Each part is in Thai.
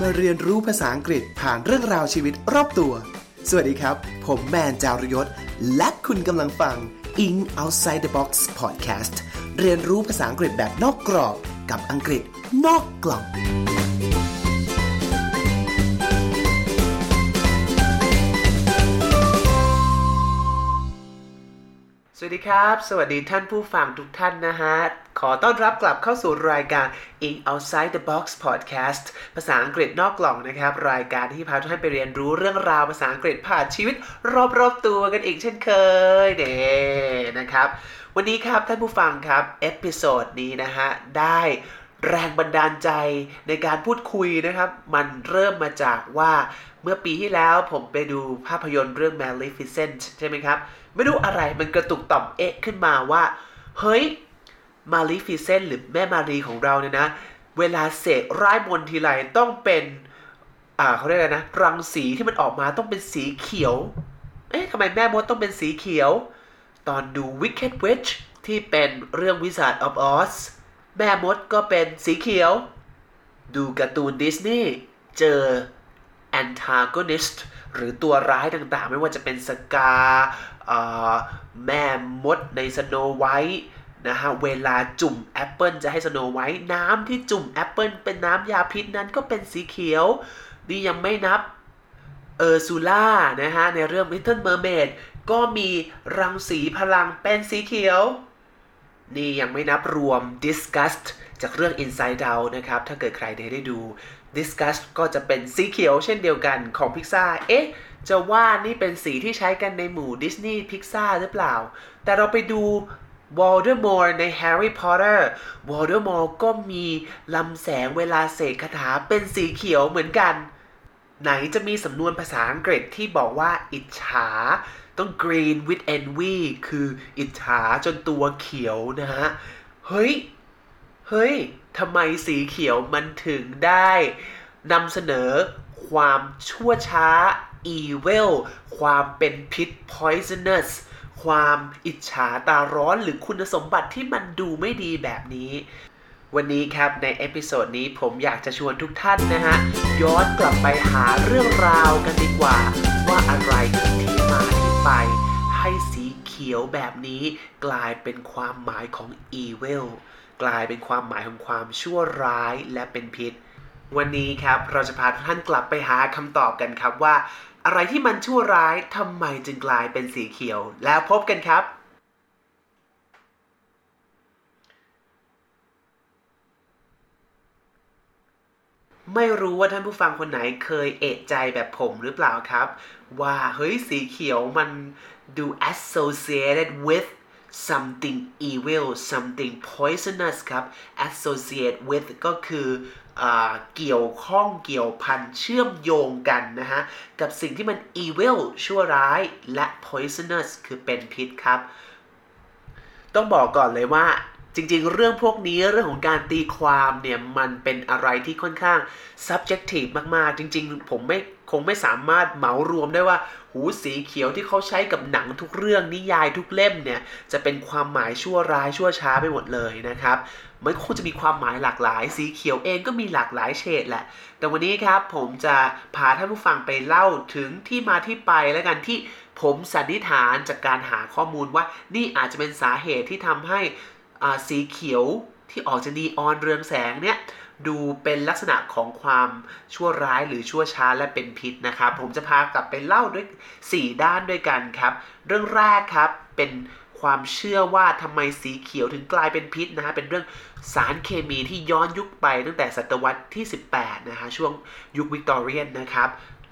มาเรียนรู้ภาษาอังกฤษผ่านเรื่องราวชีวิตรอบตัว สวัสดีครับ ผมแมนจารยศ และคุณกำลังฟัง In Outside the Box Podcast เรียนรู้ภาษาอังกฤษแบบนอกกรอบกับอังกฤษนอกกล่องสวัสดีครับ สวัสดีท่านผู้ฟังทุกท่านนะฮะ ขอต้อนรับกลับเข้าสู่รายการ English Outside the Box Podcast ภาษาอังกฤษนอกกล่องนะครับ รายการที่พาทุกท่านไปเรียนรู้เรื่องราวภาษาอังกฤษผ่านชีวิต รอบๆตัวกันอีกเช่นเคยเน่นะครับ วันนี้ครับท่านผู้ฟังครับ episode นี้นะฮะ ได้แรงบันดาลใจในการพูดคุยนะครับ มันเริ่มมาจากว่าเมื่อปีที่แล้วผมไปดูภาพยนตร์เรื่อง Maleficent ใช่ไหมครับ ไม่รู้อะไรมันกระตุกต่อมเอ๊ะขึ้นมาว่า เฮ้ย Maleficent หรือแม่มาลีของเราเนี่ยนะ เวลาเสกร่ายมนต์ทีไรต้องเป็น อ่าเขาเรียกอะไรนะ รังสีที่มันออกมาต้องเป็นสีเขียว เอ๊ะทำไมแม่มดต้องเป็นสีเขียว ตอนดู Wicked Witch ที่เป็นเรื่อง Wizard of Oz แม่มดก็เป็นสีเขียว ดูการ์ตูนดิสนีย์เจอ antagonist หรือตัวร้ายต่างๆ ไม่ว่าจะเป็น Scar แม่มดใน Snow White นะฮะเวลาจุ่มแอปเปิลจะให้ Snow White น้ำที่จุ่มแอปเปิลเป็นน้ำยาพิษนั้นก็เป็นสีเขียว นี่ยังไม่นับ Ursula นะฮะในเรื่อง Little Mermaid ก็มีรังสีพลังเป็นสีเขียว นี่ยังไม่นับรวม Disgust จากเรื่อง Inside Out นะครับ ถ้าเกิดใครได้ได้ดู Disgust ก็จะเป็นสีเขียวเช่นเดียวกันของพิกซ่าเอ๊ะ จะว่านี่เป็นสีที่ใช้กันในหมู่ดิสนีย์พิกซ่าหรือเปล่า แต่เราไปดู Voldemort ใน Harry Potter Voldemort ก็มีลำแสงเวลาเสกคาถาเป็นสีเขียวเหมือนกัน ไหนจะมีสำนวนภาษาอังกฤษที่บอกว่าอิจฉา ต้อง green with envy คืออิจฉาจนตัวเขียวนะฮะ เฮ้ย เฮ้ยทำไมสีเขียวมันถึงได้นำเสนอความชั่วช้า evil ความเป็นพิษ poisonous ความอิจฉาตาร้อนหรือคุณสมบัติที่มันดูไม่ดีแบบนี้ วันนี้ครับใน episode นี้ผมอยากจะชวนทุกท่านนะฮะ ย้อนกลับไปหาเรื่องราวกันดีกว่า ว่าอะไรคือที่มาที่ไป ให้สีเขียวแบบนี้กลายเป็นความหมายของ evil กลายเป็นความหมายของความชั่วร้ายและเป็นพิษ วันนี้ครับเราจะพาทุกท่านกลับไปหาคำตอบกันครับว่า อะไรที่มันชั่วร้ายทำไมจึงกลายเป็นสีเขียว แล้วพบกันครับ ไม่รู้ว่าท่านผู้ฟังคนไหนเคยเอะใจแบบผมหรือเปล่าครับ ว่าเฮ้ยสีเขียวมันดู associated with something evil something poisonous ครับ associate with ก็คือ เกี่ยวข้องเกี่ยวพันเชื่อมโยงกันนะฮะ กับสิ่งที่มัน evil ชั่วร้ายและ poisonous คือเป็นพิษครับ ต้องบอกก่อนเลยว่าจริงๆ เรื่องพวกนี้เรื่องของการตีความเนี่ย มันเป็นอะไรที่ค่อนข้าง subjective มากๆ จริงๆ ผมไม่ คงไม่สามารถเหมารวมได้ว่า หูสีเขียวที่เขาใช้กับหนังทุกเรื่องนิยายทุกเล่มเนี่ยจะเป็นความหมายชั่วร้ายชั่วช้าไปหมดเลยนะครับมันคงจะมีความหมายหลากหลาย สีเขียวเองก็มีหลากหลายเฉดแหละ แต่วันนี้ครับผมจะพาท่านผู้ฟังไปเล่าถึงที่มาที่ไปแล้วกันที่ผมสันนิษฐานจากการหาข้อมูลว่านี่อาจจะเป็นสาเหตุที่ทำให้สีเขียวที่ออกจะนีออนเรืองแสงเนี่ย ดูเป็นลักษณะของความชั่วร้ายหรือชั่วช้าและเป็นพิษนะครับ ผมจะพากลับไปเล่าด้วย 4 ด้านด้วยกันครับ เรื่องแรกครับเป็นความเชื่อว่าทำไมสีเขียวถึงกลายเป็นพิษนะฮะ เป็นเรื่องสารเคมีที่ย้อนยุคไปตั้งแต่ศตวรรษที่ 18 นะฮะ ช่วงยุควิกตอเรียนนะครับ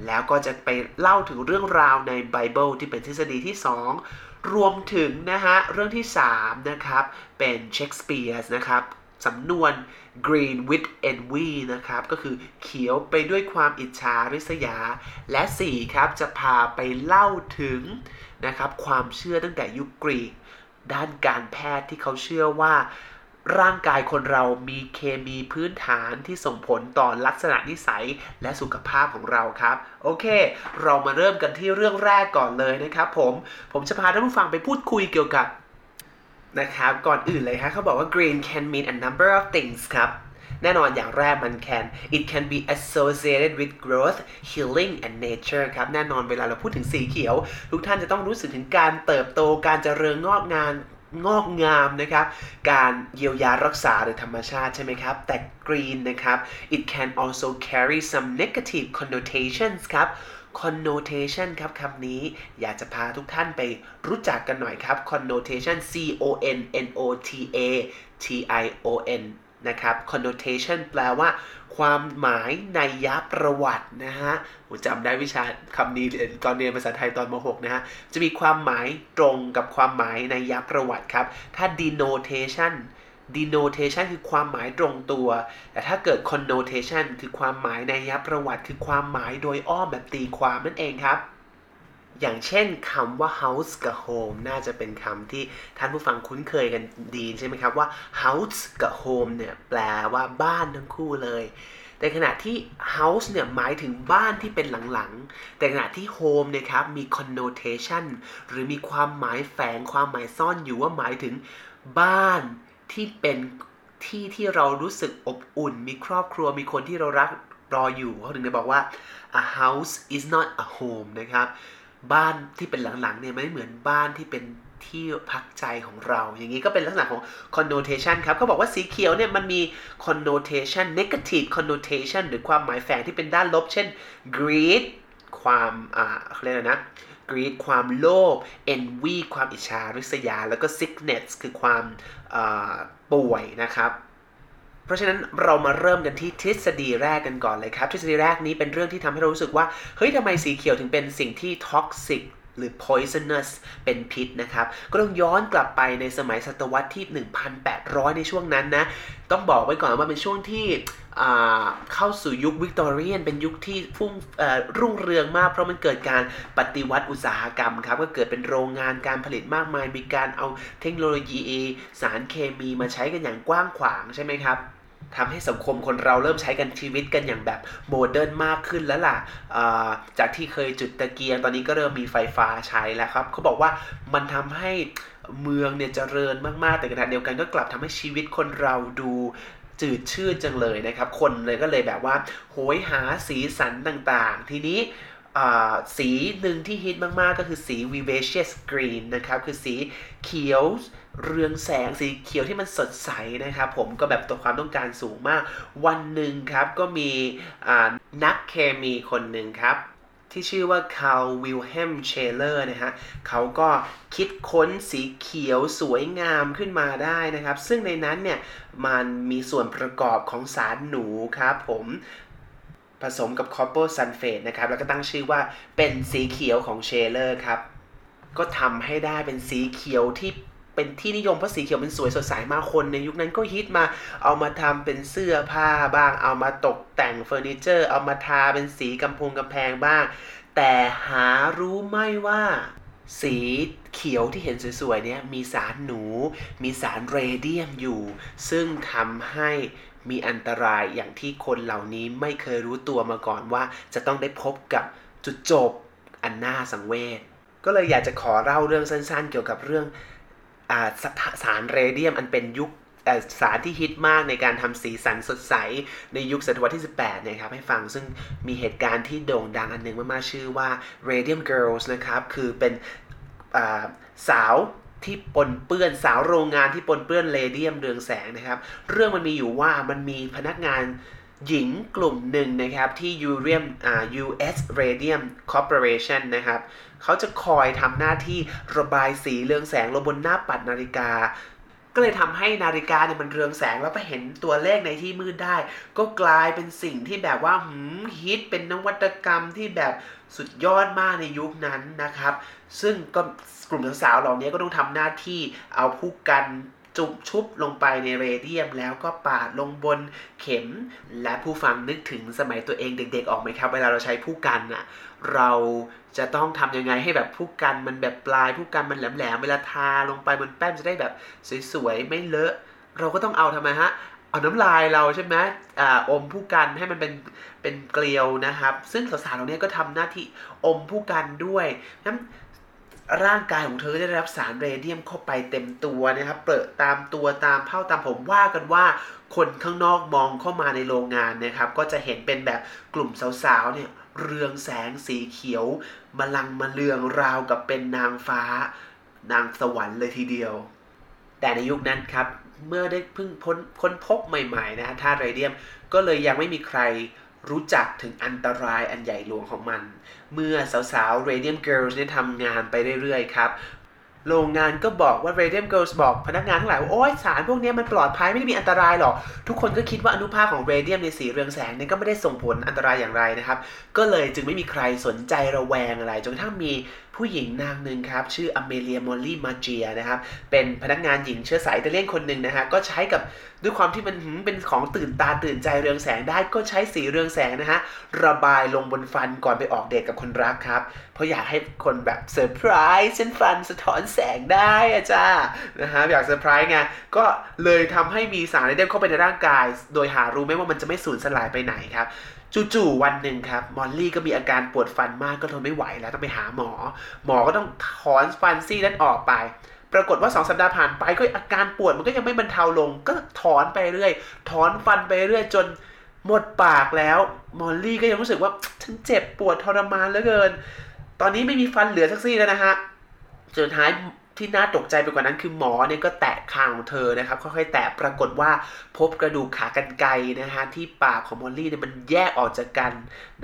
แล้วก็จะไปเล่าถึงเรื่องราวในไบเบิลที่เป็นทฤษฎีที่ 2 รวมถึงนะฮะ เรื่องที่ 3 นะครับ เป็นเชคสเปียร์นะครับ สำนวน green with envy นะครับ ก็คือเขียวไปด้วยความอิจฉาริษยา และ 4 ครับ จะพาไปเล่าถึงนะครับ ความเชื่อตั้งแต่ยุคกรีก ด้านการแพทย์ที่เขาเชื่อว่า ร่างกายคนเรามีเคมีพื้นฐานที่ส่งผลต่อลักษณะนิสัยและสุขภาพของเราครับ โอเค เรามาเริ่มกันที่เรื่องแรกก่อนเลยนะครับผม ผมจะพาท่านผู้ฟังไปพูดคุยเกี่ยวกับ นะครับ ก่อนอื่นเลยฮะเขาบอกว่า green can mean a number of things ครับ แน่นอนอย่างแรกมัน can it can be associated with growth healing and nature ครับ แน่นอนเวลาเราพูดถึงสีเขียว ทุกท่านจะต้องรู้สึกถึงการเติบโตการเจริญงอกงานงอกงามนะครับ การเยียวยารักษาโดยธรรมชาติใช่ไหมครับ แต่ green นะครับ it can also carry some negative connotations ครับ connotation ครับคำนี้อยากจะพาทุกท่านไปรู้จักกันหน่อยครับ connotation c o n n o t a t i o n นะครับ connotation แปลว่าความหมายในยับประวัตินะฮะผมจำได้วิชาคำนี้ตอนเรียนภาษาไทยตอนม .6 นะฮะ จะมีความหมายตรงกับความหมายในยับประวัติครับ ถ้า denotation denotation คือความหมายตรงตัว แต่ถ้าเกิด connotation คือความหมายในยประวัติ คือความหมายโดยอ้อมแบบตีความนั่นเองครับ อย่างเช่นคำว่า house กับ home น่าจะเป็นคำที่ท่านผู้ฟังคุ้นเคยกันดีใช่ไหมครับว่า house กับ home เนี่ยแปลว่าบ้านทั้งคู่เลยแต่ขณะที่ house เนี่ยหมายถึงบ้านที่เป็นหลังๆ แต่ขณะที่ home เนี่ยครับมี connotation หรือมีความหมายแฝงความหมายซ่อนอยู่ว่าหมายถึงบ้าน ที่เป็นที่ที่เรารู้สึกอบอุ่น มีครอบครัวมีคนที่เรารักรออยู่เขาถึงได้บอกว่า a house is not a home นะครับ บ้านที่เป็นหลังๆเนี่ยไม่เหมือนบ้านที่เป็นที่พักใจของเรา อย่างนี้ก็เป็นลักษณะของ connotation ครับเขาบอกว่าสีเขียวเนี่ยมันมี connotation negative connotation หรือความหมายแฝงที่เป็นด้านลบ เช่น greed ความอ่าเรียกนะ กรีดความโลภ envy ความอิจฉาริษยา แล้วก็ sickness คือความป่วยนะครับเพราะฉะนั้นเรามาเริ่มกันที่ทฤษฎีแรกกันก่อนเลยครับ ทฤษฎีแรกนี้เป็นเรื่องที่ทำให้เรารู้สึกว่า เฮ้ยทำไมสีเขียวถึงเป็นสิ่งที่ท็อกซิก หรือ poisonous เป็นพิษนะครับ ก็ต้องย้อนกลับไปในสมัยศตวรรษที่ 1,800 ในช่วงนั้นนะ ต้องบอกไว้ก่อนว่าเป็นช่วงที่เข้าสู่ยุควิกตอเรียน เป็นยุคที่พุ่งรุ่งเรืองมาก เพราะมันเกิดการปฏิวัติอุตสาหกรรมครับ ก็เกิดเป็นโรงงานการผลิตมากมาย มีการเอาเทคโนโลยี สารเคมีมาใช้กันอย่างกว้างขวางใช่ไหมครับ ทำให้สังคมคนเราเริ่มใช้กันชีวิตกันอย่างแบบโมเดิร์นมากขึ้นแล้วล่ะ จากที่เคยจุดตะเกียงตอนนี้ก็เริ่มมีไฟฟ้าใช้แล้วครับ เขาบอกว่ามันทำให้เมืองเนี่ยเจริญมาก ๆ แต่ขณะเดียวกันก็กลับทำให้ชีวิตคนเราดูจืดชืดจังเลยนะครับ คนเลยก็เลยแบบว่าโหยหาสีสันต่างๆ ทีนี้สีหนึ่งที่ฮิตมาก ๆ ก็คือสี vivacious green นะครับ คือสีเขียว เรืองแสงสีเขียวที่มันสดใสนะครับผมก็แบบตัวความต้องการสูงมาก วันหนึ่งครับก็มีนักเคมีคนหนึ่งครับ ที่ชื่อว่า Carl Wilhelm Scheele นะฮะเขาก็คิดค้นสีเขียวสวยงามขึ้นมาได้นะครับ ซึ่งในนั้นเนี่ยมันมีส่วนประกอบของสารหนูครับผมผสมกับคอปเปอร์ซัลเฟตนะครับแล้วก็ตั้งชื่อว่าเป็นสีเขียวของ Scheele ครับก็ทำให้ได้เป็นสีเขียวที่ เป็นที่นิยมเพราะสีเขียวมันสวยสดใสมากคนในยุคนั้นก็ฮิตมา เอามาทำเป็นเสื้อผ้าบ้าง เอามาตกแต่งเฟอร์นิเจอร์ เอามาทาเป็นสีกำพงกำแพงบ้าง แต่หารู้ไม่ว่าสีเขียวที่เห็นสวยๆเนี่ยมีสารหนู มีสารเรเดียมอยู่ ซึ่งทำให้มีอันตรายอย่างที่คนเหล่านี้ไม่เคยรู้ตัวมาก่อนว่า จะต้องได้พบกับจุดจบอันน่าสังเวชก็เลยอยากจะขอเล่าเรื่องสั้นๆ เกี่ยวกับเรื่อง อสารเรเดียมอันเป็นยุคสารที่ฮิตมากในการทำสีสันสดใสในยุคศตวรรษที่ 18 นะครับ ให้ฟังซึ่งมีเหตุการณ์ที่โด่งดังอันหนึ่งมากๆ ชื่อว่า Radium Girls นะครับ คือเป็นสาวที่ปนเปื้อนสาวโรงงานที่ปนเปื้อนเรเดียมเรืองแสงนะครับ เรื่องมันมีอยู่ว่ามันมีพนักงาน หญิงกลุ่มหนึ่งนะครับที่ Urium อ่า US Radium Corporation นะครับเขาจะคอยทำหน้าที่ระบายสีเรืองแสงลงบนหน้าปัดนาฬิกา ก็เลยทำให้นาฬิกาเนี่ยมันเรืองแสงแล้วไปเห็นตัวเลขในที่มืดได้ ก็กลายเป็นสิ่งที่แบบว่าหืมฮิตเป็นนวัตกรรมที่แบบสุดยอดมากในยุคนั้นนะครับ ซึ่งก็กลุ่มสาวๆเหล่านี้ก็ต้องทำหน้าที่เอาผู้กัน จุบชุบลงไปในเรเดียม แล้วก็ปาดลงบนเข็ม และผู้ฟังนึกถึงสมัยตัวเองเด็กๆ ออกไหมครับ เวลาเราใช้ผู้กันอะเราจะต้องทำยังไงให้แบบผู้กันมันแบบปลายผู้กันมันแหลมๆเวลาทาลงไปบนแป้นจะได้แบบสวยๆไม่เลอะ เราก็ต้องเอาทำไมฮะเอาน้ำลายเราใช่ไหมอ่าอมผู้กันให้มันเป็นเป็นเกลียวนะครับ ซึ่งสาวๆเหล่านี้ก็ทำหน้าที่อมผู้กันด้วยนั้น ร่างกายของเธอได้รับสารเรเดียมเข้าไปเต็มตัวนะครับเปิดตามตัวตามเผ้าตามผมว่ากันว่าคนข้างนอกมองเข้ามาในโรงงานนะครับ ก็จะเห็นเป็นแบบกลุ่มสาวๆเนี่ยเรืองแสงสีเขียวมลังมาเลืองราวกับเป็นนางฟ้า นางสวรรค์เลยทีเดียว แต่ในยุคนั้นครับ เมื่อได้เพิ่งพ้นค้นพบใหม่ๆนะธาตุเรเดียมก็เลยยังไม่มีใคร รู้จักถึงอันตรายอันใหญ่หลวงของมัน เมื่อสาวๆ Radium Girls ได้ทำงานไปเรื่อยๆ ครับโรงงานก็บอกว่า Radium Girls บอกพนักงานทั้งหลายว่า โอ้ยสารพวกนี้มันปลอดภัยไม่ได้มีอันตรายหรอก ทุกคนก็คิดว่าอนุภาคของเรเดียมในสีเรืองแสงนี่ก็ไม่ได้ส่งผลอันตรายอย่างไรนะครับ ก็เลยจึงไม่มีใครสนใจระแวงอะไร จนกระทั่งมี ผู้หญิงนางหนึ่งครับ ชื่ออเมเลียมอลลี่มาเจียนะครับ เป็นพนักงานหญิงเชื้อสายอิตาเลียนคนหนึ่งนะฮะก็ใช้กับด้วยความที่มันเป็นของตื่นตาตื่นใจเรืองแสงได้ก็ใช้สีเรืองแสงนะฮะระบายลงบนฟันก่อนไปออกเดทกับคนรักครับ เพราะอยากให้คนแบบเซอร์ไพรส์เส้นฟันสะท้อนแสงได้อะจ้านะฮะอยากเซอร์ไพรส์ไงก็เลยทำให้มีสารเรเดียมเข้าไปในร่างกาย โดยหารู้ไหมว่ามันจะไม่สูญสลายไปไหนครับ จู่ๆวันหนึ่งครับมอลลี่ก็มีอาการปวดฟันมากก็ทนไม่ไหวแล้วต้องไปหาหมอ หมอก็ต้องถอนฟันซี่นั้นออกไป ปรากฏว่า2สัปดาห์ผ่านไปก็อาการปวดมันก็ยังไม่บรรเทาลง ก็ถอนไปเรื่อย ถอนฟันไปเรื่อยจนหมดปากแล้วมอลลี่ก็ยังรู้สึกว่าฉันเจ็บปวดทรมานเหลือเกิน ตอนนี้ไม่มีฟันเหลือสักซี่แล้วนะฮะจนท้าย ที่น่าตกใจไปกว่านั้นคือหมอเนี่ยก็แตะคางของเธอนะครับค่อยๆแตะปรากฏว่าพบกระดูกขากรรไกรนะฮะที่ปากของมอลลี่เนี่ยมันแยกออกจากกัน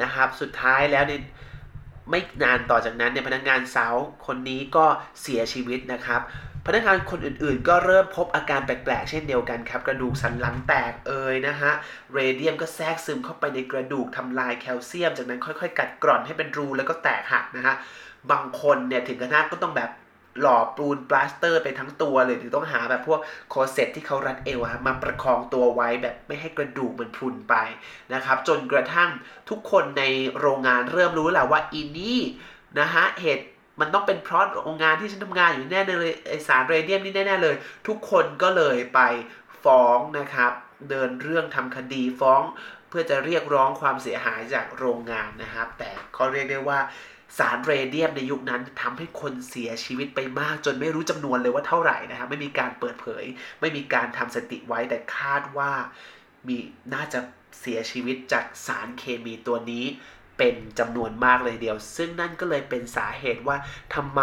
นะครับ สุดท้ายแล้วเนี่ยไม่นานต่อจากนั้นเนี่ยพนักงานสาวคนนี้ก็เสียชีวิตนะครับ พนักงานคนอื่นๆ ก็เริ่มพบอาการแปลกๆ เช่นเดียวกันครับ กระดูกสันหลังแตกเอ่ยนะฮะเรเดียมก็แทรกซึมเข้าไปในกระดูกทำลายแคลเซียม จากนั้นค่อยๆ กัดกร่อนให้เป็นรูแล้วก็แตกหักนะฮะบางคนเนี่ยถึงกระทั่งก็ต้องแบบ หล่อปูนปลาสเตอร์ไปทั้งตัวเลยถึงต้องหาแบบพวกโคเซ็ตที่เขารัดเอวมาประคองตัวไว้แบบไม่ให้กระดูกมันพุนไปนะครับ จนกระทั่งทุกคนในโรงงานเริ่มรู้แล้วว่าอีนี่นะฮะเหตุมันต้องเป็นเพราะโรงงานที่ฉันทำงานอยู่แน่เลยไอสารเรเดียมนี่แน่ๆเลย ทุกคนก็เลยไปฟ้องนะครับ เดินเรื่องทำคดีฟ้อง เพื่อจะเรียกร้องความเสียหายจากโรงงานนะครับ แต่เขาเรียกได้ว่า สารเรเดียมในยุคนั้นทำให้คนเสียชีวิตไปมาก จนไม่รู้จำนวนเลยว่าเท่าไหร่นะครับไม่มีการเปิดเผย ไม่มีการทำสติไว้แต่คาดว่ามีน่าจะเสียชีวิตจากสารเคมีตัวนี้เป็นจำนวนมากเลยเดียว ซึ่งนั่นก็เลยเป็นสาเหตุว่าทำไม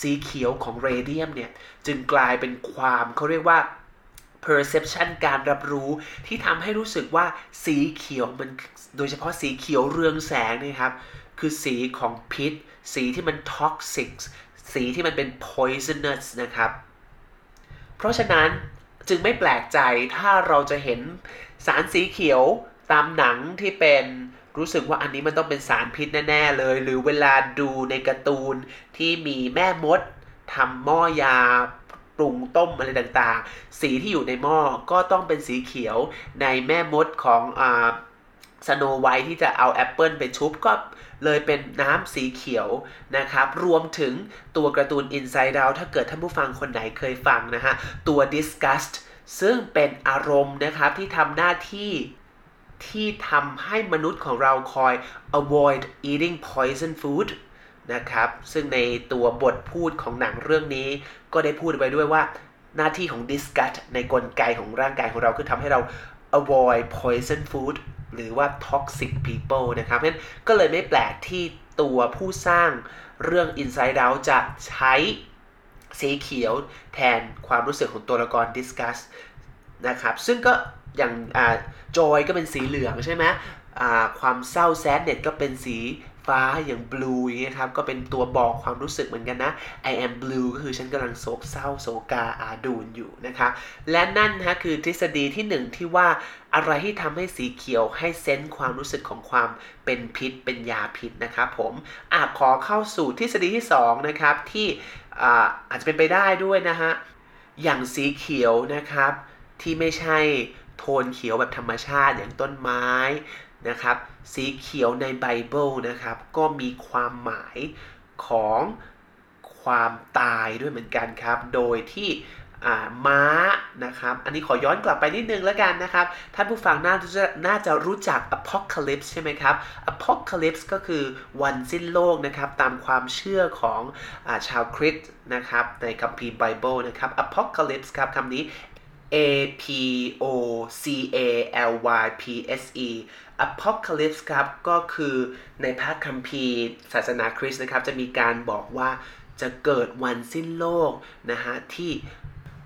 สีเขียวของเรเดียมเนี่ย จึงกลายเป็นความเขาเรียกว่า perception การรับรู้ที่ทำให้รู้สึกว่าสีเขียวมันโดยเฉพาะสีเขียวเรืองแสงนะครับ คือสีของพิษ สีที่มันท็อกซิกสีที่มันเป็น poisonous นะครับ เพราะฉะนั้นจึงไม่แปลกใจถ้าเราจะเห็นสารสีเขียวตามหนังที่เป็นรู้สึกว่าอันนี้มันต้องเป็นสารพิษแน่ๆเลย หรือเวลาดูในการ์ตูนที่มีแม่มดทำหม้อยาปรุงต้มอะไรต่างๆ สีที่อยู่ในหม้อก็ต้องเป็นสีเขียวในแม่มดของอ่า สโนไวท์ที่จะเอาแอปเปิลไปชุบก็เลยเป็นน้ำสีเขียวนะครับ รวมถึงตัวการ์ตูน Inside Out ถ้าเกิดท่านผู้ฟังคนไหนเคยฟังนะฮะ ตัว Disgust ซึ่งเป็นอารมณ์นะครับที่ทำหน้าที่ที่ทำให้มนุษย์ของเราคอย avoid eating poison food นะครับ ซึ่งในตัวบทพูดของหนังเรื่องนี้ก็ได้พูดไว้ด้วยว่าหน้าที่ของ disgust ในกลไกของร่างกายของเราคือทำให้เรา avoid poison food หรือว่า toxic people นะครับเพราะฉะนั้นก็เลยไม่แปลกที่ตัวผู้สร้างเรื่อง Inside Out จะใช้สีเขียวแทนความรู้สึกของตัวละคร Discuss นะครับ ซึ่งก็อย่างจอยก็เป็นสีเหลืองใช่ไหมความเศร้าแซดเน็ตก็เป็นสี ฟ้าอย่าง blue อย่างเงี้ยครับ ก็เป็นตัวบอกความรู้สึกเหมือนกันนะ I am blue ก็คือฉันกำลังโศกเศร้าโศกาอาดูนอยู่นะครับและนั่นนะคือทฤษฎีที่หนึ่งที่ว่าอะไรที่ทำให้สีเขียวให้เซนส์ความรู้สึกของความเป็นพิษเป็นยาพิษนะครับผมอาขอเข้าสู่ทฤษฎีที่2นะครับที่อาจจะเป็นไปได้ด้วยนะฮะอย่างสีเขียวนะครับที่ไม่ใช่โทนเขียวแบบธรรมชาติอย่างต้นไม้ นะครับ สีเขียวในไบเบิลนะครับ ก็มีความหมายของความตายด้วยเหมือนกันครับ โดยที่ม้านะครับ อันนี้ขอย้อนกลับไปนิดนึงแล้วกันนะครับ ท่านผู้ฟังน่าจะน่าจะรู้จัก apocalypse ใช่ไหมครับ apocalypse ก็คือวันสิ้นโลกนะครับ ตามความเชื่อของอชาวคริสต์นะครับ ในคัมภีร์ไบเบิลนะครับ apocalypse ครับคำนี้ A P O C A L Y P S E apocalypse ครับก็คือในพระคัมภีร์ศาสนาคริสต์นะครับ จะมีการบอกว่าจะเกิดวันสิ้นโลกนะฮะที่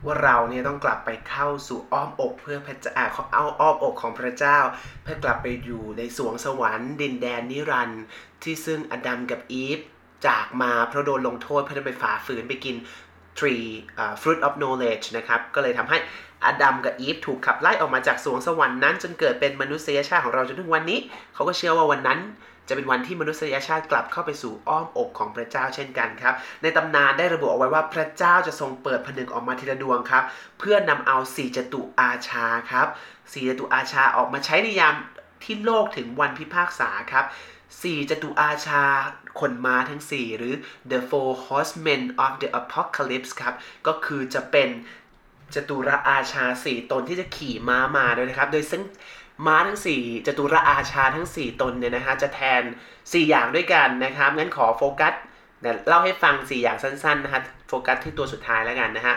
ว่าเราเนี่ยต้องกลับไปเข้าสู่อ้อมอกเพื่อพระเจ้าเอาอ้อมอกของพระเจ้า เพื่อกลับไปอยู่ในสวงสวรรค์ดินแดนนิรันดร์ที่ซึ่งอดัมกับอีฟจากมาเพราะโดนลงโทษเพื่อไปฝ่าฝืนไปกิน tree uh, fruit of knowledge นะครับก็เลยทำให้อดัมกับอีฟถูกขับไล่ออกมาจากสวงสวรรค์นั้น จนเกิดเป็นมนุษยชาติของเราจนถึงวันนี้ เขาก็เชื่อว่าวันนั้นจะเป็นวันที่มนุษยชาติกลับเข้าไปสู่อ้อมอกของพระเจ้าเช่นกันครับ ในตำนานได้ระบุเอาไว้ว่าพระเจ้าจะทรงเปิดผนึกออกมาทีละดวงครับ เพื่อนำเอาสี่จตุอาชาครับสี่จตุอาชาออกมาใช้ในยามที่โลกถึงวันพิพากษาครับสี่จตุอาชา คนมาทั้ง 4 หรือ the four horsemen of the apocalypse ครับ ก็คือจะเป็นจตุรอาชาสี่ตนที่จะขี่ม้ามาด้วยนะครับ โดยซึ่งม้าทั้ง 4จตุรอาชาทั้ง 4 ตนเนี่ยนะฮะจะแทน 4 อย่างด้วยกันนะครับ งั้นขอโฟกัสเดี๋ยวเล่าให้ฟัง 4 อย่างสั้นๆนะฮะโฟกัสที่ตัวสุดท้ายแล้วกันนะฮะ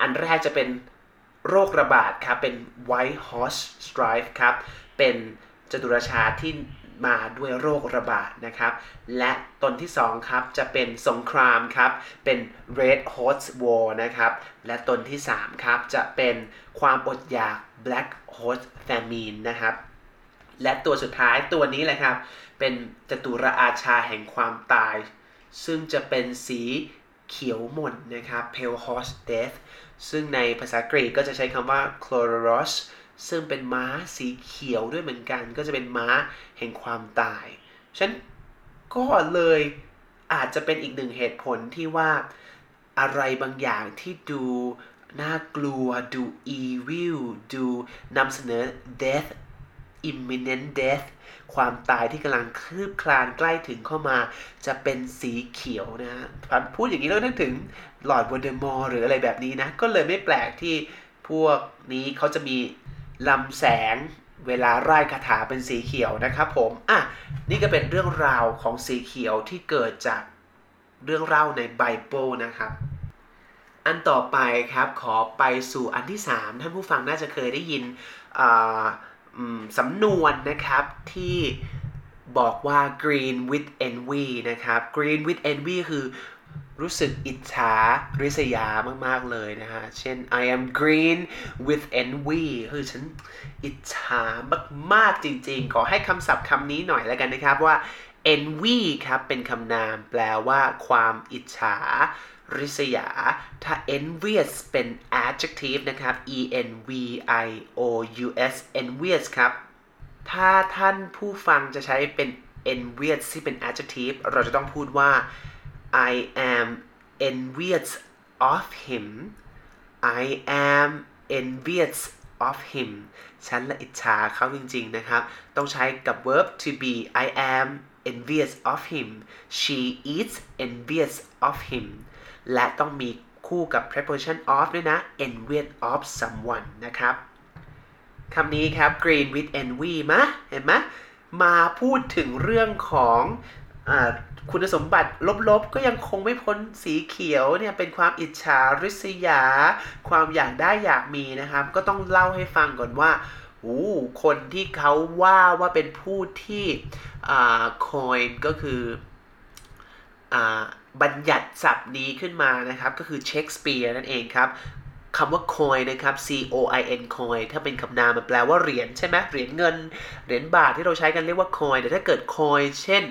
อันแรกจะเป็นโรคระบาดครับ เป็น white horse strife ครับ เป็นจตุรชาที่ มาด้วยโรคระบาดนะครับ และตนที่2ครับจะเป็นสงครามครับ เป็น red horse war นะครับ และตนที่3ครับจะเป็นความอดอยาก black horse famine นะครับ และตัวสุดท้ายตัวนี้แหละครับ เป็นจตุรอาชาแห่งความตาย ซึ่งจะเป็นสีเขียวหม่นนะครับ pale horse death ซึ่งในภาษากรีกก็จะใช้คำว่า chloros ซึ่งเป็นม้าสีเขียวด้วยเหมือนกัน ก็จะเป็นม้าแห่งความตายฉันก็เลยอาจจะเป็นอีกหนึ่งเหตุผลที่ว่าอะไรบางอย่างที่ดูน่ากลัวดู evil ดูนำเสนอ death imminent death ความตายที่กำลังคืบคลานใกล้ถึงเข้ามา จะเป็นสีเขียวนะฮะพูดอย่างนี้แล้วนึกถึงหลอดวอเดมอร์หรืออะไรแบบนี้นะ ก็เลยไม่แปลกที่พวกนี้เขาจะมี ลำแสงเวลาไร้คาถาเป็นสีเขียวนะครับผม อะ นี่ก็เป็นเรื่องราวของสีเขียวที่เกิดจากเรื่องเล่าในไบเบิลนะครับ อันต่อไปครับขอไปสู่อันที่ 3 ท่านผู้ฟังน่าจะเคยได้ยินสำนวนนะครับที่บอกว่า green with envy นะครับ green with envy คือ รู้สึกอิจฉาริษยามาก ๆ เลยนะฮะ เช่น I am green with envy คือฉันอิจฉามาก ๆ จริง ๆ ขอให้คำศัพท์คำนี้หน่อยแล้วกันนะครับว่า envy ครับ เป็นคำนามแปลว่าความอิจฉาริษยา ถ้า envious เป็น adjective นะครับ e n v i o u s envious ครับ ถ้าท่านผู้ฟังจะใช้เป็น envious ที่เป็น adjective เราจะต้องพูดว่า I am envious of him I am envious of him ฉันละอิจฉาเขาจริงๆนะครับ ต้องใช้กับ verb to be I am envious of him she is envious of him และต้องมีคู่กับ preposition of ด้วยนะ envious of someone นะครับคำนี้ครับ green with envy มะเห็นไหมมาพูดถึงเรื่องของ อคุณสมบัติลบๆ ก็ยังคงไม่พ้นสีเขียวเนี่ยเป็นความอิจฉาริษยา ความอยากได้อยากมีนะครับ ก็ต้องเล่าให้ฟังก่อนว่าโอ้คนที่เขาว่าว่าเป็นผู้ที่คอยก็คืออบัญญัติศัพท์นี้ขึ้นมานะครับ ก็คือเชคสเปียร์นั่นเองครับคำว่า coin นะครับ c o i n coin ถ้าเป็นคำนามมันแปลว่าเหรียญใช่ไหมเหรียญเงิน เหรียญบาทที่เราใช้กันเรียกว่า coin แต่ถ้าเกิด coin เช่น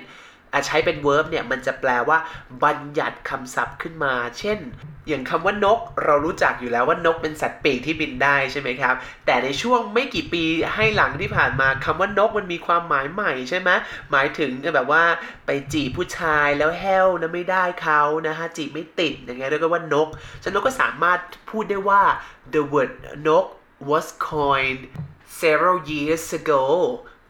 ใช้เป็น verb เนี่ยมันจะแปลว่า บัญญัติคำศัพท์ขึ้นมา เช่น อย่างคำว่านก เรารู้จักอยู่แล้วว่านกเป็นสัตว์ปีกที่บินได้ใช่ไหมครับ แต่ในช่วงไม่กี่ปีให้หลังที่ผ่านมาคำว่านกมันมีความหมายใหม่ใช่ไหมหมายถึงแบบว่าไปจีบผู้ชายแล้วแฮวนะไม่ได้เขานะฮะจีบไม่ติดอย่างเงี้ยเรียกว่านกฉะนั้นก็สามารถพูดได้ว่า the word นก was coined several years ago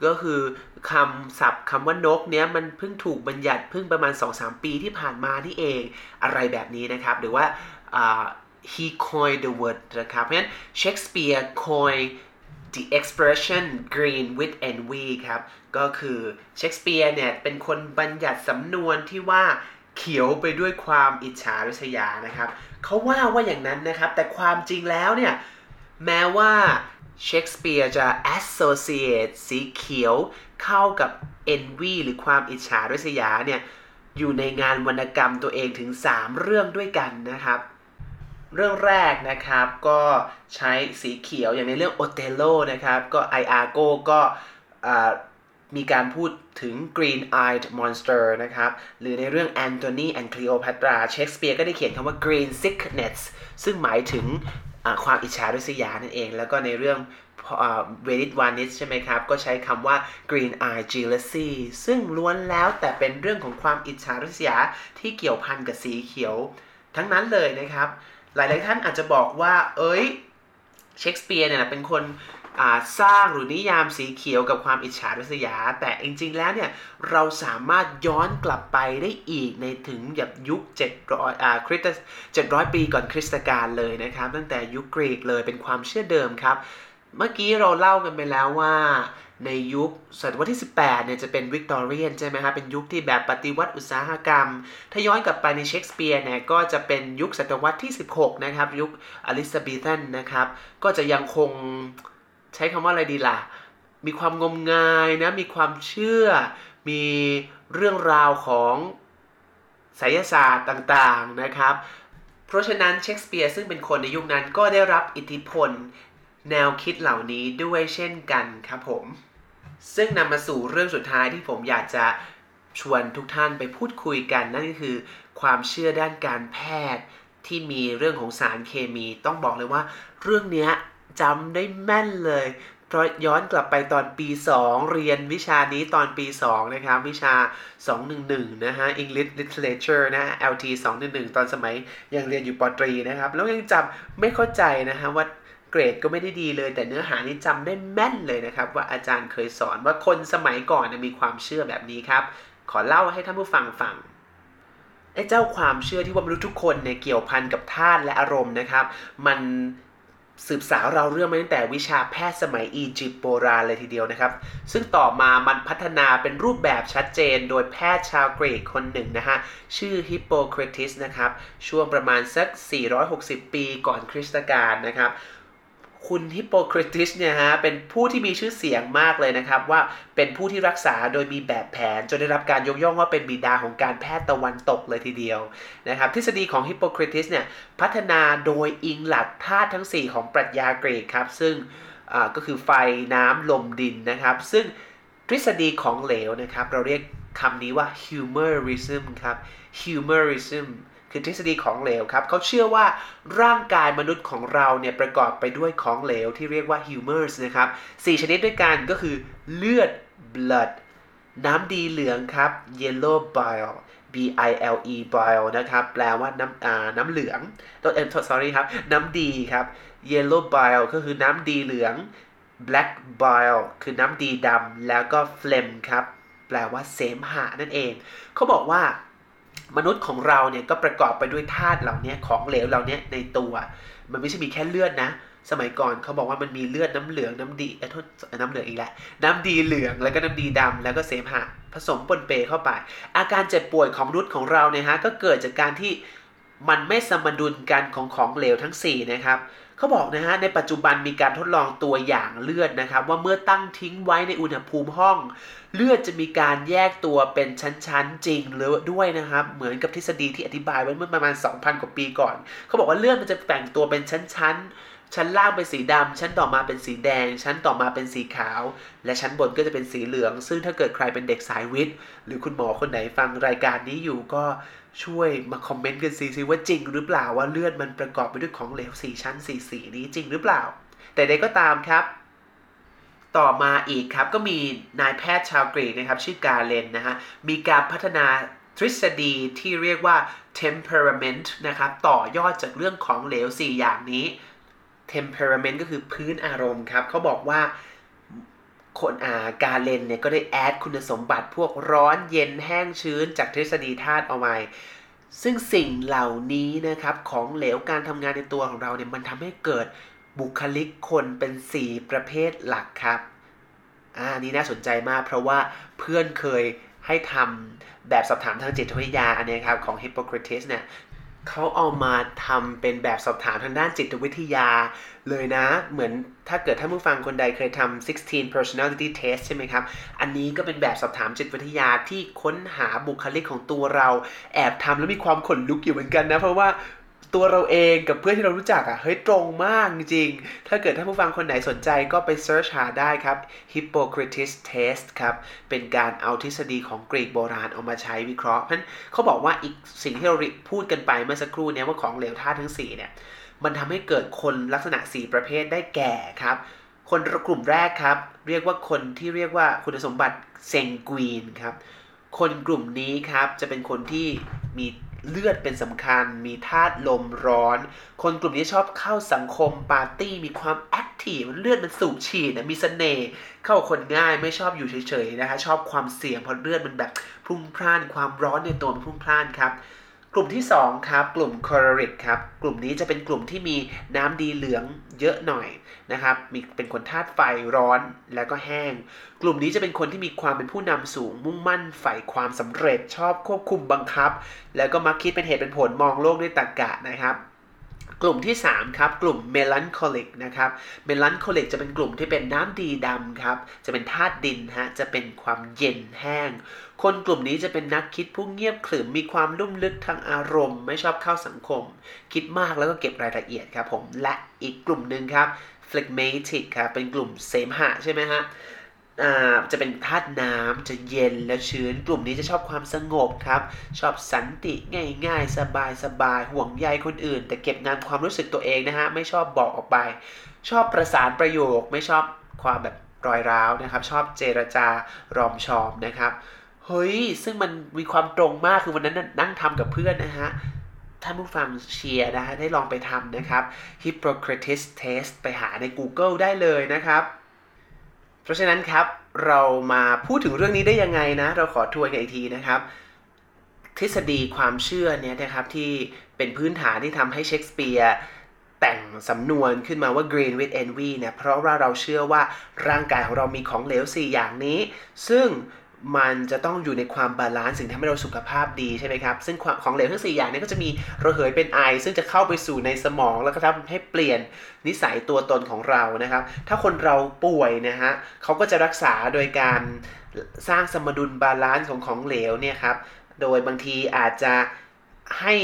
ก็คือ คำศัพท์คำว่านกเนี้ยมันเพิ่งถูกบัญญัติเพิ่งประมาณ 2-3 ปีที่ผ่านมานี่เองอะไรแบบนี้นะครับ หรือว่า he coined the word นะครับ เพราะฉะนั้น Shakespeare coined the expression green with envy ครับ ก็คือเชคสเปียร์เนี่ยเป็นคนบัญญัติสำนวนที่ว่าเขียวไปด้วยความอิจฉาริษยานะครับ เขาว่าว่าอย่างนั้นนะครับ แต่ความจริงแล้วเนี่ย แม้ว่า เชคสเปียร์จะ associate สีเขียวเข้ากับ envy หรือความอิจฉาริษยาเนี่ยอยู่ในงานวรรณกรรมตัวเองถึง 3 เรื่องด้วยกันนะครับ เรื่องแรกนะครับก็ใช้สีเขียวอย่างในเรื่องโอเตโลนะครับ ก็ไออาโกก็มีการพูดถึง Green Eyed Monster นะครับ หรือในเรื่อง Antony and Cleopatra เชคสเปียร์ก็ได้เขียนคำว่า Green Sickness ซึ่งหมายถึง ความอิจฉาริษยานั่นเอง แล้วก็ในเรื่องเวนิสวานิสใช่ไหมครับ ก็ใช้คำว่า green eye jealousy ซึ่งล้วนแล้วแต่เป็นเรื่องของความอิจฉาริษยาที่เกี่ยวพันกับสีเขียว ทั้งนั้นเลยนะครับ หลาย ๆ ท่านอาจจะบอกว่า เอ้ยเชคสเปียร์เนี่ยเป็นคน สร้างหรือนิยามสีเขียวกับความอิจฉาริษยา แต่จริงๆแล้วเนี่ยเราสามารถย้อนกลับไปได้อีกในถึงแบบยุค 700อ่าคริสต์700 ปีก่อนคริสตกาลเลยนะครับ ตั้งแต่ยุคกรีกเลยเป็นความเชื่อเดิมครับเมื่อกี้เราเล่ากันไปแล้วว่าในยุคศตวรรษที่ 18 เนี่ยจะเป็นวิกตอเรียนใช่ไหมครับเป็นยุคที่แบบปฏิวัติอุตสาหกรรม ถ้าย้อนกลับไปในเชคสเปียร์เนี่ยก็จะเป็นยุคศตวรรษที่ 16 นะครับ ยุค Elizabethan นะครับ ก็จะยังคง ใช้คำว่าอะไรดีล่ะ มีความงมงายนะ มีความเชื่อ มีเรื่องราวของไสยศาสตร์ต่างๆนะครับ เพราะฉะนั้นเชคสเปียร์ซึ่งเป็นคนในยุคนั้นก็ได้รับอิทธิพลแนวคิดเหล่านี้ด้วยเช่นกันครับผม ซึ่งนำมาสู่เรื่องสุดท้ายที่ผมอยากจะชวนทุกท่านไปพูดคุยกัน นั่นก็คือความเชื่อด้านการแพทย์ที่มีเรื่องของสารเคมี ต้องบอกเลยว่าเรื่องนี้ จำได้แม่นเลยเพราะย้อนกลับไปตอนปี 2 เรียนวิชานี้ตอนปี 2 นะครับ วิชา 211 นะฮะ English Literature นะ LT 211 ตอนสมัยยังเรียนอยู่ปตรีนะครับ แล้วยังจำไม่เข้าใจนะฮะว่าเกรดก็ไม่ได้ดีเลย แต่เนื้อหานี้จำได้แม่นเลยนะครับ ว่าอาจารย์เคยสอนว่าคนสมัยก่อนมีความเชื่อแบบนี้ครับ ขอเล่าให้ท่านผู้ฟังฟังไอ้เจ้าความเชื่อที่ว่ามนุษย์ทุกคนเนี่ยเกี่ยวพันกับธาตุและอารมณ์นะครับ มัน สืบสาวเราเรื่องมาตั้งแต่วิชาแพทย์สมัยอียิปต์โบราณเลยทีเดียวนะครับ ซึ่งต่อมามันพัฒนาเป็นรูปแบบชัดเจนโดยแพทย์ชาวกรีกคนหนึ่งนะฮะ ชื่อฮิปโปครติสนะครับ ช่วงประมาณสัก 460 ปีก่อนคริสตกาลนะครับ คุณฮิปโปคริติสเนี่ยฮะเป็นผู้ที่มีชื่อเสียงมากเลยนะครับ ว่าเป็นผู้ที่รักษาโดยมีแบบแผน จนได้รับการยกย่องว่าเป็นบิดาของการแพทย์ตะวันตกเลยทีเดียวนะครับทฤษฎีของฮิปโปคริติสเนี่ยพัฒนาโดยอิงหลักธาตุทั้ง 4 ของปรัชญากรีกครับ ซึ่งก็คือไฟน้ำลมดินนะครับ ซึ่งทฤษฎีของเหลวนะครับ เราเรียกคำนี้ว่า humorism ครับ humorism คือทฤษฎีของเหลวครับเขาเชื่อว่าร่างกายมนุษย์ของเราเนี่ยประกอบไปด้วยของเหลวที่เรียกว่า humors นะครับ4ชนิดด้วยกันก็คือเลือด blood น้ำดีเหลืองครับ yellow bile B I L E bile นะครับ แปลว่าน้ำอ่าน้ำเหลืองตัวเอ็ม sorry ครับ น้ำดีครับ yellow bile ก็คือน้ำดีเหลือง black bile คือน้ำดีดำแล้วก็ phlegm ครับ แปลว่าเสมหะนั่นเอง เขาบอกว่า มนุษย์ของเราเนี่ยก็ประกอบไปด้วยธาตุเหล่านี้ของเหลวเหล่านี้ในตัว มันไม่ใช่มีแค่เลือดนะ สมัยก่อนเขาบอกว่ามันมีเลือดน้ำเหลืองน้ำดีเออโทษน้ำเหลืองอีกแล้วน้ำดีเหลืองแล้วก็น้ำดีดำแล้วก็เสมหะผสมปนเปเข้าไป อาการเจ็บป่วยของมนุษย์ของเราเนี่ยฮะก็เกิดจากการที่มันไม่สมดุลกันของของเหลวทั้ง4นะครับ เขาบอกนะฮะในปัจจุบันมีการทดลองตัวอย่างเลือดนะครับ ว่าเมื่อตั้งทิ้งไว้ในอุณหภูมิห้อง เลือดจะมีการแยกตัวเป็นชั้นๆจริงหรือด้วยนะครับ เหมือนกับทฤษฎีที่อธิบายไว้เมื่อประมาณ 2,000 กว่าปีก่อน เขาบอกว่าเลือดมันจะแบ่งตัวเป็นชั้นๆชั้นล่างเป็นสีดำชั้นต่อมาเป็นสีแดง ชั้นต่อมาเป็นสีขาว และชั้นบนก็จะเป็นสีเหลือง ซึ่งถ้าเกิดใครเป็นเด็กสายวิทย์ หรือคุณหมอคนไหนฟังรายการนี้อยู่ก็ ช่วยมาคอมเมนต์กันสิซิว่าจริงหรือเปล่าว่าเลือดมันประกอบไปด้วยของเหลวสีชั้นสีสีนี้จริงหรือเปล่า แต่ใดก็ตามครับ ต่อมาอีกครับก็มีนายแพทย์ชาวกรีกนะครับ ชื่อกาเลนนะฮะมีการพัฒนาทฤษฎีที่เรียกว่า temperament นะครับ ต่อยอดจากเรื่องของเหลว 4 อย่างนี้ temperament ก็คือพื้นอารมณ์ครับเขาบอกว่า คนอาการเลนเนี่ยก็ได้แอดคุณสมบัติพวกร้อนเย็นแห้งชื้นจากทฤษฎีธาตุเอาไว้ซึ่งสิ่งเหล่านี้นะครับของเหลวการทำงานในตัวของเราเนี่ยมันทำให้เกิดบุคลิกคนเป็น 4 ประเภทหลักครับอ่านี่น่าสนใจมากเพราะว่าเพื่อนเคยให้ทำแบบสอบถามทางจิตวิทยาอันนี้ครับของ Hippocrates เนี่ย เขาเอามาทำเป็นแบบสอบถามทางด้านจิตวิทยาเลยนะ เหมือนถ้าเกิดท่านผู้ฟังคนใดเคยทำ16 personality test ใช่ไหมครับ อันนี้ก็เป็นแบบสอบถามจิตวิทยาที่ค้นหาบุคลิกของตัวเรา แอบทำแล้วมีความขนลุกอยู่เหมือนกันนะ เพราะว่า ตัวเราเองกับเพื่อนที่เรารู้จักอะ่ะเฮ้ยตรงมากจริง ถ้าเกิดท่านผู้ฟังคนไหนสนใจก็ไปเซิร์ชหาได้ครับ Hippocrates test ครับเป็นการเอาทฤษฎีของกรีกโบราณเอามาใช้วิเคราะห์เพราะเขาบอกว่าอีกสิ่งที่เราพูดกันไปเมื่อสักครู่นี้ว่าของเหลวธาตุทั้ง4เนี่ยมันทำให้เกิดคนลักษณะ 4 ประเภทได้แก่ครับคนกลุ่มแรกครับ เรียกว่าคนที่เรียกว่าคุณสมบัติเซงกวีนครับ คนกลุ่มนี้ครับจะเป็นคนที่มี เลือดเป็นสำคัญ มีธาตุลมร้อน คนกลุ่มนี้ชอบเข้าสังคมปาร์ตี้ มีความแอคทีฟเลือดมันสูบฉีดนะมีสเสน่ห์เข้าคนง่ายไม่ชอบอยู่เฉยๆนะคะชอบความเสี่ยงเพราะเลือดมันแบบพุ่งพล่าน ความร้อนในตัวมันพุ่งพล่านครับกลุ่มที่ 2 ครับ กลุ่มคอริกครับ กลุ่มนี้จะเป็นกลุ่มที่มีน้ำดีเหลืองเยอะหน่อย นะครับมีเป็นคนธาตุไฟร้อนแล้วก็แห้ง กลุ่มนี้จะเป็นคนที่มีความเป็นผู้นำสูง มุ่งมั่นใฝ่ความสำเร็จชอบควบคุมบังคับ แล้วก็มักคิดเป็นเหตุเป็นผลมองโลกด้วยตรรกะนะครับกลุ่มที่ 3 ครับ กลุ่มเมลันโคลิกนะครับเมลันโคลิกจะเป็นกลุ่มที่เป็นน้ำดีดำครับ จะเป็นธาตุดินฮะ จะเป็นความเย็นแห้ง คนกลุ่มนี้จะเป็นนักคิดผู้เงียบขรึมมีความลุ่มลึกทางอารมณ์ ไม่ชอบเข้าสังคม คิดมากแล้วก็เก็บรายละเอียดครับผม และอีกกลุ่มหนึ่งครับ phlegmatic ครับเป็นกลุ่มเสมหะใช่ไหมฮะจะเป็นธาตุน้ำจะเย็นและชื้น กลุ่มนี้จะชอบความสงบครับ ชอบสันติง่ายๆ สบายๆห่วงใยคนอื่น แต่เก็บงานความรู้สึกตัวเองนะฮะ ไม่ชอบบอกออกไป ชอบประสานประโยค ไม่ชอบความแบบรอยร้าวนะครับ ชอบเจรจารอมชอมนะครับ เฮ้ย ซึ่งมันมีความตรงมากคือวันนั้นนั่งทำกับเพื่อนนะฮะ ท่านผู้ฟังเชียร์นะฮะได้ลองไปทำนะครับ Hippocrates test ไปหาใน Google ได้เลยนะครับ เพราะฉะนั้นครับเรามาพูดถึงเรื่องนี้ได้ยังไงนะ เราขอทวนกันอีกทีนะครับ ทฤษฎีความเชื่อเนี่ยนะครับที่เป็นพื้นฐานที่ทำให้เชคสเปียร์แต่งสำนวนขึ้นมาว่า green with envy เนี่ยเพราะว่าเราเชื่อว่าร่างกายของเรามีของเหลว 4 อย่างนี้ ซึ่ง มันจะต้องอยู่ในความ balance สิ่งที่ทำให้เราสุขภาพดีใช่ไหมครับ ซึ่งของเหลวทั้ง 4 อย่างนี้ก็จะมีระเหยเป็นไอ ซึ่งจะเข้าไปสู่ในสมองแล้วก็ทำให้เปลี่ยนนิสัยตัวตนของเรานะครับ ถ้าคนเราป่วยนะฮะเขาก็จะรักษาโดยการสร้างสมดุล balance ของของเหลวเนี่ยครับ โดยบางทีอาจจะให้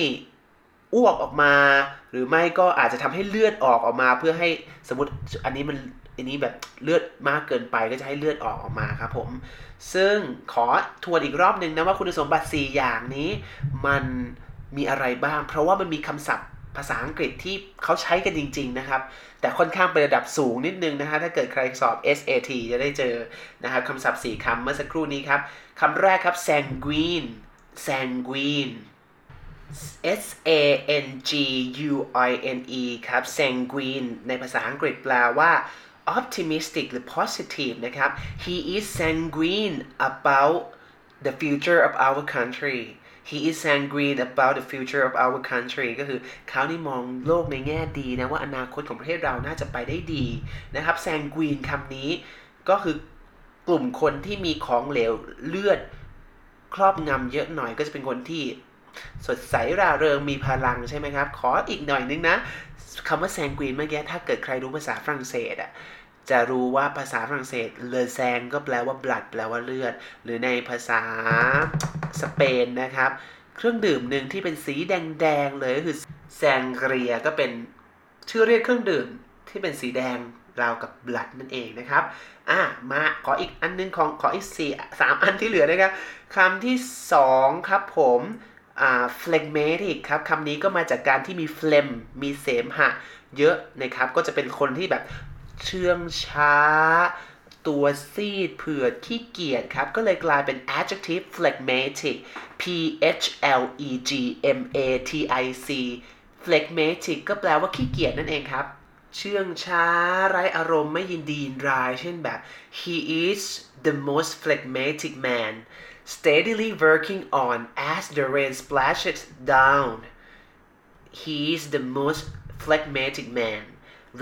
อ้วกออกมา หรือไม่ก็อาจจะทำให้เลือดออกออกมา เพื่อให้สมมติอันนี้มัน อันนี้แบบเลือดมากเกินไปก็จะให้เลือดออกออกมาครับผม ซึ่งขอทวนอีกรอบหนึ่งนะว่าคุณสมบัติ 4 อย่างนี้ มันมีอะไรบ้าง เพราะว่ามันมีคำศัพท์ภาษาอังกฤษที่เขาใช้กันจริง ๆ นะครับ แต่ค่อนข้างเป็นระดับสูงนิดนึงนะฮะ ถ้าเกิดใครสอบ SAT จะได้เจอนะครับคำศัพท์ 4คำเมื่อสักครู่นี้ครับคำแรกครับ sanguine sanguine S A N G U I N E ครับ sanguine ในภาษาอังกฤษแปลว่า optimistic หรือ positive นะครับ he is sanguine about the future of our country he is sanguine about the future of our country ก็คือเขานี่มองโลกในแง่ดีนะ ว่าอนาคตของประเทศเราน่าจะไปได้ดีนะครับ sanguine คำนี้ก็คือกลุ่มคนที่มีของเหลวเลือดครอบงำเยอะหน่อยก็จะเป็นคนที่สดใสราเริงมีพลังใช่ไหมครับ ขออีกหน่อยนึงนะคำว่าแซงกวีนเมื่อกี้ถ้าเกิดใครรู้ภาษาฝรั่งเศสอะ จะรู้ว่าภาษาฝรั่งเศสเลอแซงก็แปลว่า blood แปลว่าเลือด หรือในภาษาสเปนนะครับ เครื่องดื่มหนึ่งที่เป็นสีแดงๆเลยก็คือแซงเกรียก็เป็นชื่อเรียกเครื่องดื่มที่เป็นสีแดงราวกับบลัดนั่นเองนะครับ อะ มาขออีกอันนึงของขออีกสี่สามอันที่เหลือนะครับคำที่สองครับผมอ่า phlegmatic ครับคำนี้ก็มาจากการที่มี phlegm มีเสมหะเยอะนะครับ ก็จะเป็นคนที่แบบ เชื่องช้า ตัวซีดเผือดขี้เกียจครับ ก็เลยกลายเป็น adjective phlegmatic p h l e g m a t i c phlegmatic ก็แปลว่าขี้เกียจนั่นเองครับ เชื่องช้าไร้อารมณ์ไม่ยินดียินร้าย เช่นแบบ he is the most phlegmatic man steadily working on as the rain splashes down he is the most phlegmatic man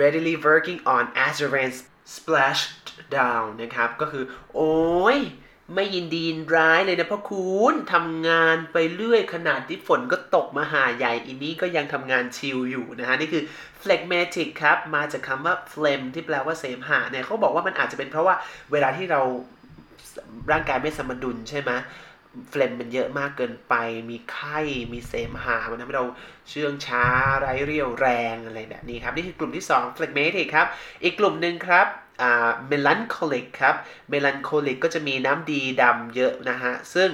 readily working on as the rain splashed down นะครับ ก็คือ โอ้ยไม่ยินดีนร้ายเลยนะพ่อคุณทำงานไปเรื่อยขนาดที่ฝนก็ตกมาหาใหญ่อีนี้ก็ยังทำงานชิลอยู่นะฮะ นี่คือ phlegmatic ครับ มาจากคำว่า phlegm ที่แปลว่าเสมหะเนี่ยเขาบอกว่ามันอาจจะเป็นเพราะว่าเวลาที่เราร่างกายไม่สมดุลใช่ไหม เฟลมมันเยอะมากเกินไป มีไข้ มีเสมหะ มันทำให้เราเชื่องช้า ไร้เรี่ยวแรงอะไรแบบนี้ครับ นี่คือกลุ่มที่ 2 phlegmatic ครับ อีกกลุ่มหนึ่งครับอ่า melancholic ครับ melancholic ก็จะมีน้ำดีดำเยอะนะฮะ ซึ่ง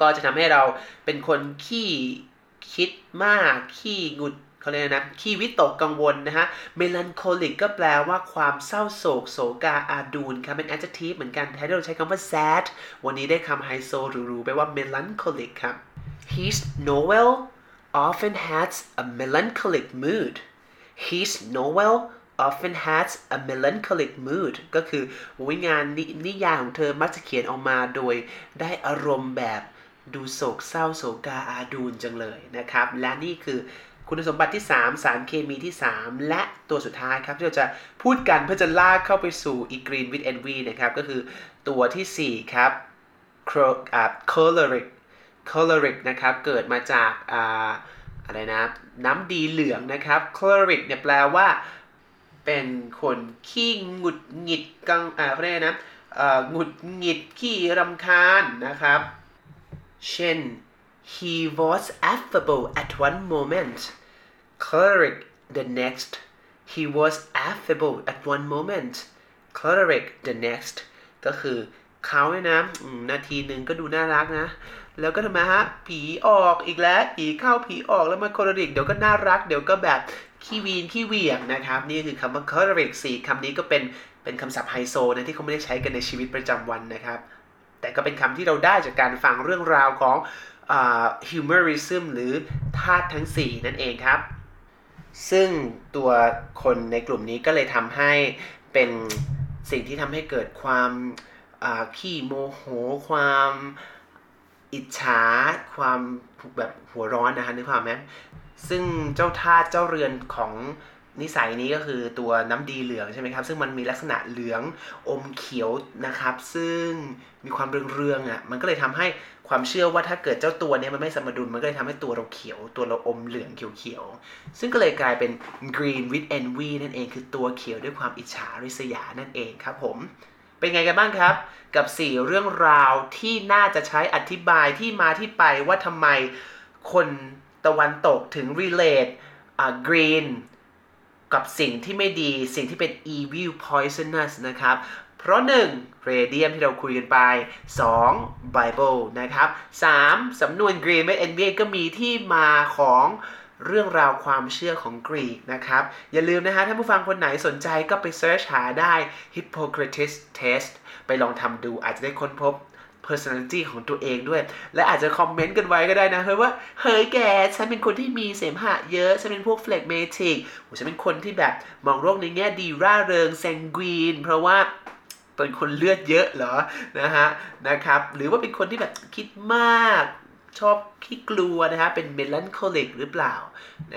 ก็จะทำให้เราเป็นคนขี้คิดมาก ขี้หงุด เขาเรียกนะขี้วิตกกังวลนะฮะ melancholic ก็แปลว่าความเศร้าโศกโศกาอาดูนครับเป็น adjective เหมือนกันแทนที่เราใช้คำว่า sad วันนี้ได้คำไฮโซหรูๆแปลว่า melancholic ครับ his Noel often has a melancholic mood his Noel often has a melancholic mood ก็คือวิงานนนิยายของเธอมักจะเขียนออกมาโดยได้อารมณ์แบบดูโศกเศร้าโศกาอาดูนจังเลยนะครับ และนี่คือ คุณสมบัติที่ 3 สารเคมีที่ 3 และตัวสุดท้ายครับ ที่เราจะพูดกันเพื่อจะลากเข้าไปสู่อีกรีนวิดแอนวีนะครับ ก็คือตัวที่ 4 ครับ choleric choleric นะครับ เกิดมาจากอะไรนะ น้ำดีเหลืองนะครับ choleric เนี่ยแปลว่าเป็นคนขี้หงุดหงิดกังอ่าเขาเรียกนะหงุดหงิดขี้รำคาญนะครับ เช่น he was affable at one moment choleric the next he was affable at one moment choleric the next ก็คือเขาเนี่ยนะนาทีหนึ่งก็ดูน่ารักนะ แล้วก็ทำไมฮะ ผีออกอีกแล้ว ผีเข้าผีออกแล้วมาโคลริก เดี๋ยวก็น่ารัก เดี๋ยวก็แบบขี้วีนขี้เวียงนะครับ นี่คือคำว่า choleric สี่คำนี้ก็เป็นเป็นคำศัพท์ไฮโซนะที่เขาไม่ได้ใช้กันในชีวิตประจำวันนะครับ แต่ก็เป็นคำที่เราได้จากการฟังเรื่องราวของ humorism หรือธาตุทั้ง 4 นั่นเองครับ ซึ่งตัวคนในกลุ่มนี้ก็เลยทำให้เป็นสิ่งที่ทำให้เกิดความขี้โมโห ความอิจฉาความแบบหัวร้อนนะคะนึกภาพไหมซึ่งเจ้าทาสเจ้าเรือนของ นิสัยนี้ก็คือตัวน้ำดีเหลืองใช่ไหมครับ ซึ่งมันมีลักษณะเหลืองอมเขียวนะครับ ซึ่งมีความเรืองๆอะ มันก็เลยทำให้ความเชื่อว่าถ้าเกิดเจ้าตัวนี้มันไม่สมดุล มันก็เลยทำให้ตัวเราเขียว ตัวเราอมเหลืองเขียวๆ ซึ่งก็เลยกลายเป็น green with envy นั่นเอง คือตัวเขียวด้วยความอิจฉาริษยานั่นเองครับผม เป็นไงกันบ้างครับ กับ 4 เรื่องราวที่น่าจะใช้อธิบายที่มาที่ไปว่าทำไมคนตะวันตกถึง relate อ่า green กับสิ่งที่ไม่ดีสิ่งที่เป็น evil poisonous นะครับ เพราะ 1. radium ที่เราคุยกันไป 2. Bible นะครับ 3. สำนวน Green Med n b a ก็มีที่มาของเรื่องราวความเชื่อของกรีกนะครับ อย่าลืมนะฮะถ้าผู้ฟังคนไหนสนใจก็ไปเซิร์ชหาได้ Hippocrates test ไปลองทำดูอาจจะได้ค้นพบ personality ของตัวเองด้วย และอาจจะคอมเมนต์กันไว้ก็ได้นะเฮ้ยว่า เฮ้ยแก ฉันเป็นคนที่มีเสมหะเยอะ ฉันเป็นพวก phlegmatic ฉันเป็นคนที่แบบมองโลกในแง่ดีร่าเริงแซงกวีนเพราะว่าเป็นคนเลือดเยอะเหรอ นะฮะ นะครับ หรือว่าเป็นคนที่แบบคิดมาก ชอบขี้กลัวนะฮะ เป็นเมลันโคลิกหรือเปล่า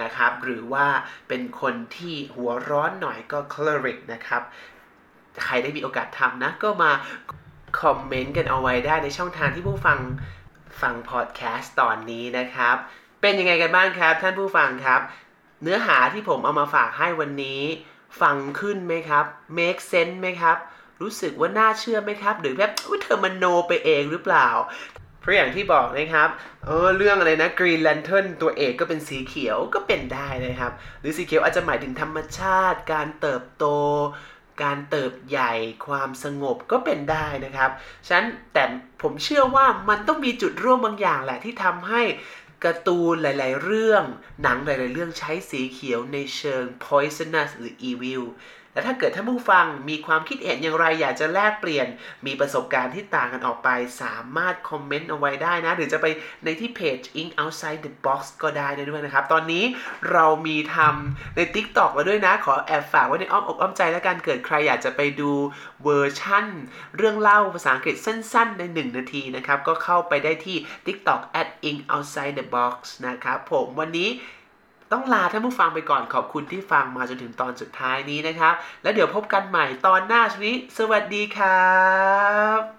นะครับ หรือว่าเป็นคนที่หัวร้อนหน่อยก็คลอริกนะครับ ใครได้มีโอกาสทำนะ ก็มา คอมเมนต์กันเอาไว้ได้ในช่องทางที่ผู้ฟังฟังพอดแคสต์ตอนนี้นะครับ เป็นยังไงกันบ้างครับ ท่านผู้ฟังครับ เนื้อหาที่ผมเอามาฝากให้วันนี้ ฟังขึ้นไหมครับ make sense ไหมครับ รู้สึกว่าน่าเชื่อไหมครับ หรือแบบเธอมันโนไปเองหรือเปล่า เพราะอย่างที่บอกนะครับเออเรื่องอะไรนะ Green Lantern ตัวเอกก็เป็นสีเขียวก็เป็นได้นะครับ หรือสีเขียวอาจจะหมายถึงธรรมชาติ การเติบโต การเติบใหญ่ความสงบก็เป็นได้นะครับฉะนั้นแต่ผมเชื่อว่ามันต้องมีจุดร่วมบางอย่างแหละที่ทำให้การ์ตูนหลาย ๆ เรื่อง หนังหลาย ๆ เรื่องใช้สีเขียวในเชิง poisonous หรือ evil และถ้าเกิดท่านผู้ฟังมีความคิดเห็นอย่างไรอยากจะแลกเปลี่ยน มีประสบการณ์ที่ต่างกันออกไป สามารถคอมเมนต์เอาไว้ได้นะ หรือจะไปในที่เพจ Ink Outside the Box ก็ได้ด้วยนะครับ ตอนนี้เรามีทำใน TikTok มาด้วยนะ ขอแอบฝากไว้ในอ้อมอกอ้อมใจแล้วกันเกิดใครอยากจะไปดูเวอร์ชั่น เรื่องเล่าภาษาอังกฤษสั้น ๆ ใน 1 นาทีนะครับ ก็เข้าไปได้ที่ TikTok at ink outside the box นะครับผมวันนี้ ต้องลาท่านผู้ฟังไปก่อนขอบคุณที่ฟังมาจนถึงตอนสุดท้ายนี้นะครับ แล้วเดี๋ยวพบกันใหม่ตอนหน้าชนี้สวัสดีครับ